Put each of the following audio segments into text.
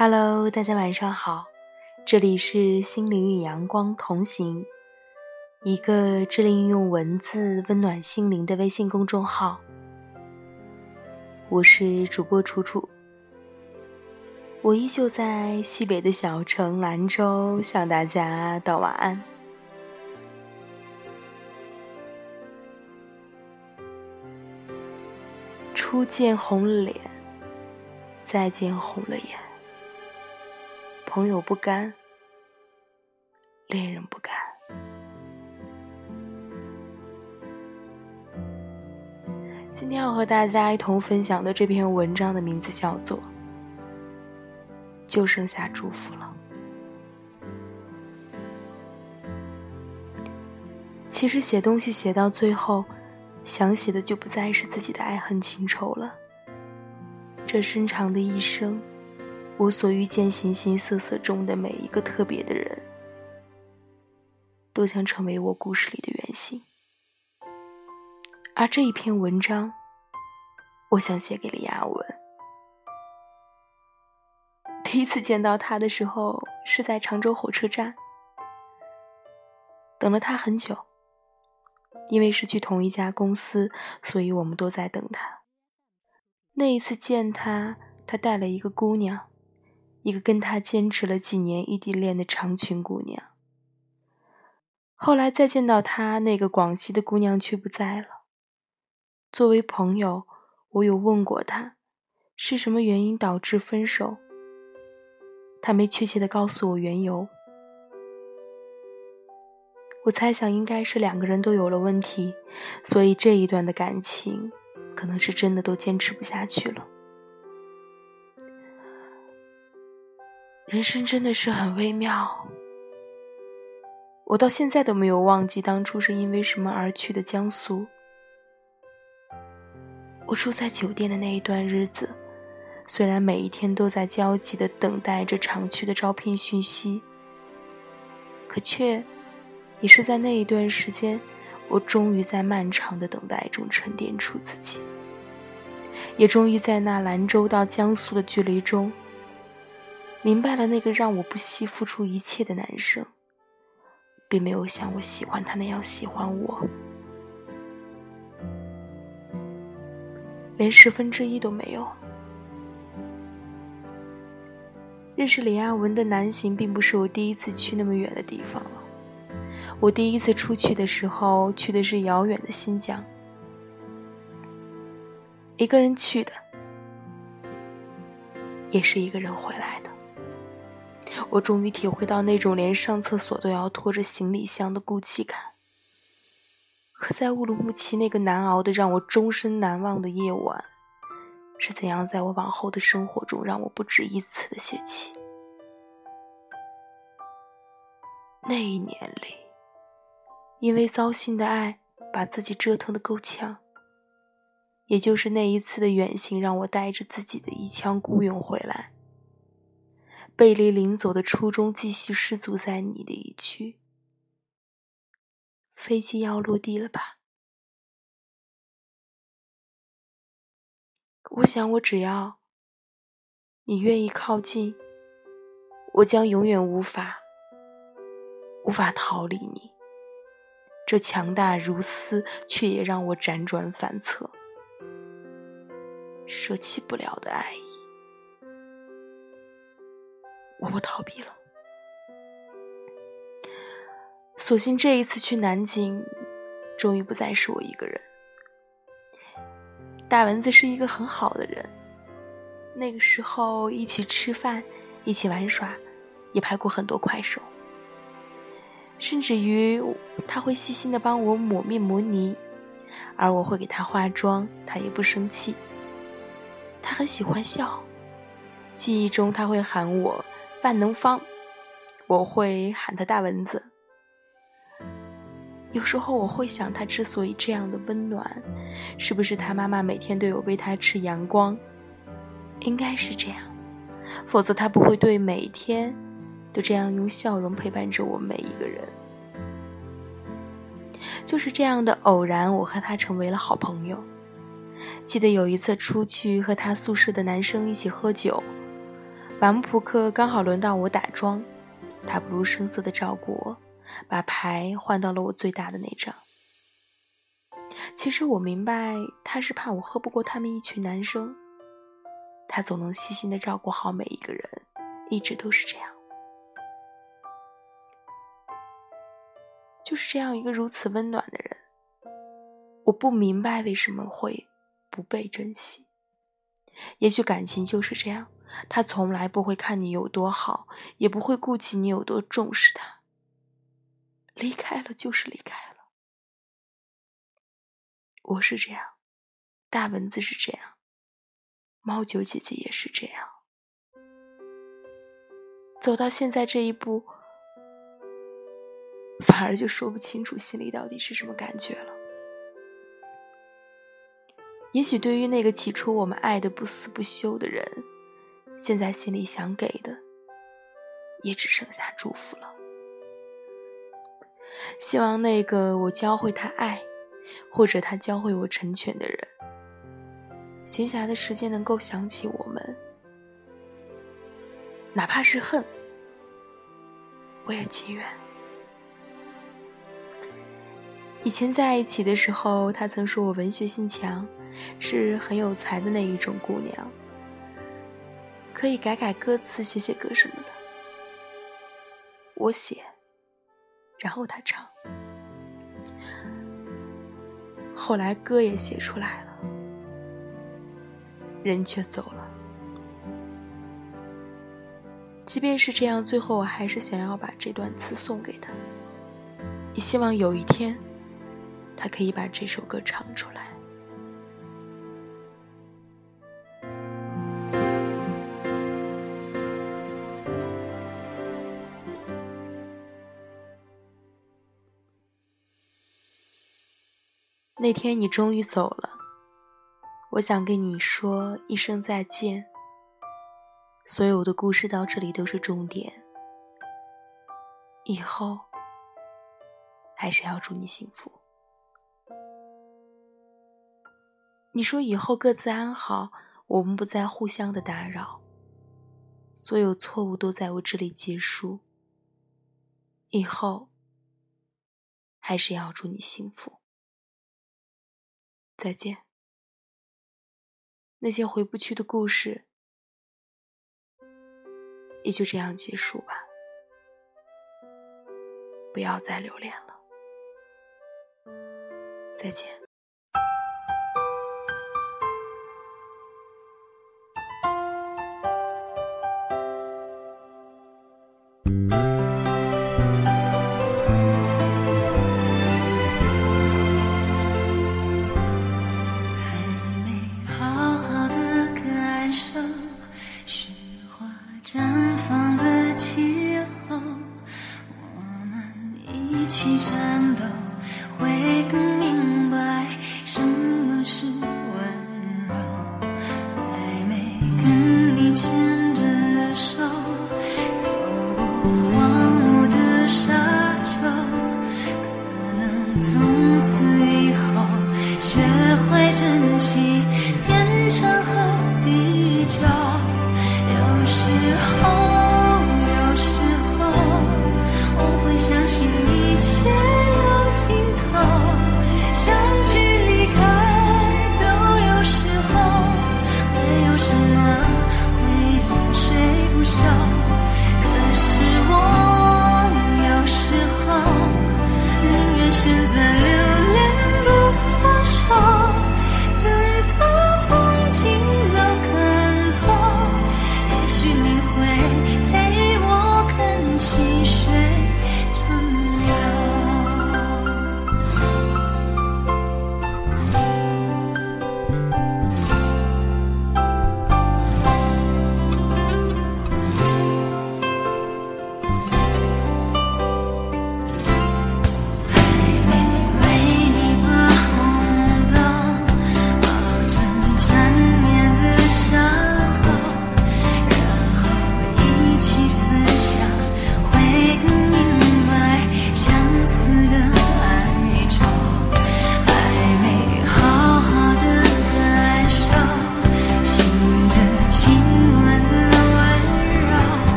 Hello，大家晚上好，这里是心灵与阳光同行，一个致力于用文字温暖心灵的微信公众号。我是主播楚楚，我依旧在西北的小城兰州向大家道晚安。初见红了脸，再见红了眼。朋友不甘，恋人不甘。今天要和大家一同分享的这篇文章的名字叫做《就剩下祝福了》。其实写东西写到最后，想写的就不再是自己的爱恨情仇了。这深长的一生。我所遇见形形色色中的每一个特别的人，都将成为我故事里的原型。而这一篇文章，我想写给李亚文。第一次见到他的时候，是在常州火车站，等了他很久。因为是去同一家公司，所以我们都在等他。那一次见他，他带了一个姑娘。一个跟他坚持了几年异地恋的长裙姑娘。后来再见到他，那个广西的姑娘却不在了。作为朋友，我有问过他，是什么原因导致分手。他没确切的告诉我缘由。我猜想应该是两个人都有了问题，所以这一段的感情，可能是真的都坚持不下去了。人生真的是很微妙，我到现在都没有忘记当初是因为什么而去的江苏。我住在酒店的那一段日子，虽然每一天都在焦急的等待着厂区的招聘讯息，可却也是在那一段时间，我终于在漫长的等待中沉淀出自己，也终于在那兰州到江苏的距离中。明白了，那个让我不惜付出一切的男生，并没有像我喜欢他那样喜欢我，连十分之一都没有。认识李亚文的南行，并不是我第一次去那么远的地方了。我第一次出去的时候，去的是遥远的新疆，一个人去的，也是一个人回来的。我终于体会到那种连上厕所都要拖着行李箱的孤寂感。可在乌鲁木齐那个难熬的、让我终身难忘的夜晚，是怎样在我往后的生活中让我不止一次的泄气？那一年里，因为糟心的爱把自己折腾的够呛，也就是那一次的远行，让我带着自己的一腔孤勇回来。背离临走的初衷，继续失足在你的一句：“飞机要落地了吧？”我想，我只要你愿意靠近，我将永远无法无法逃离你。这强大如斯，却也让我辗转反侧，舍弃不了的爱意。我不逃避了，所幸这一次去南京，终于不再是我一个人。大蚊子是一个很好的人，那个时候一起吃饭，一起玩耍，也拍过很多快手，甚至于他会细心的帮我抹面膜泥，而我会给他化妆，他也不生气。他很喜欢笑，记忆中他会喊我。万能方，我会喊他大蚊子。有时候我会想，他之所以这样的温暖，是不是他妈妈每天都有喂他吃阳光？应该是这样，否则他不会对每天都这样用笑容陪伴着我每一个人。就是这样的偶然，我和他成为了好朋友。记得有一次出去和他宿舍的男生一起喝酒。板木扑克刚好轮到我打庄，他不露声色的照顾我，把牌换到了我最大的那张。其实我明白，他是怕我喝不过他们一群男生。他总能细心的照顾好每一个人，一直都是这样。就是这样一个如此温暖的人，我不明白为什么会不被珍惜。也许感情就是这样，他从来不会看你有多好，也不会顾及你有多重视他。离开了就是离开了。我是这样，大蚊子是这样，猫九姐姐也是这样。走到现在这一步。反而就说不清楚心里到底是什么感觉了。也许对于那个起初我们爱的不死不休的人，现在心里想给的，也只剩下祝福了。希望那个我教会他爱，或者他教会我成全的人，闲暇的时间能够想起我们，哪怕是恨，我也情愿。以前在一起的时候，他曾说我文学性强，是很有才的那一种姑娘，可以改改歌词、写写歌什么的。我写，然后他唱。后来歌也写出来了，人却走了。即便是这样，最后我还是想要把这段词送给他，也希望有一天。他可以把这首歌唱出来。那天你终于走了，我想跟你说一声再见。所有的故事到这里都是终点，以后还是要祝你幸福。你说以后各自安好，我们不再互相的打扰。所有错误都在我这里结束。以后还是要祝你幸福。再见。那些回不去的故事，也就这样结束吧。不要再留恋了。再见。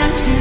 相信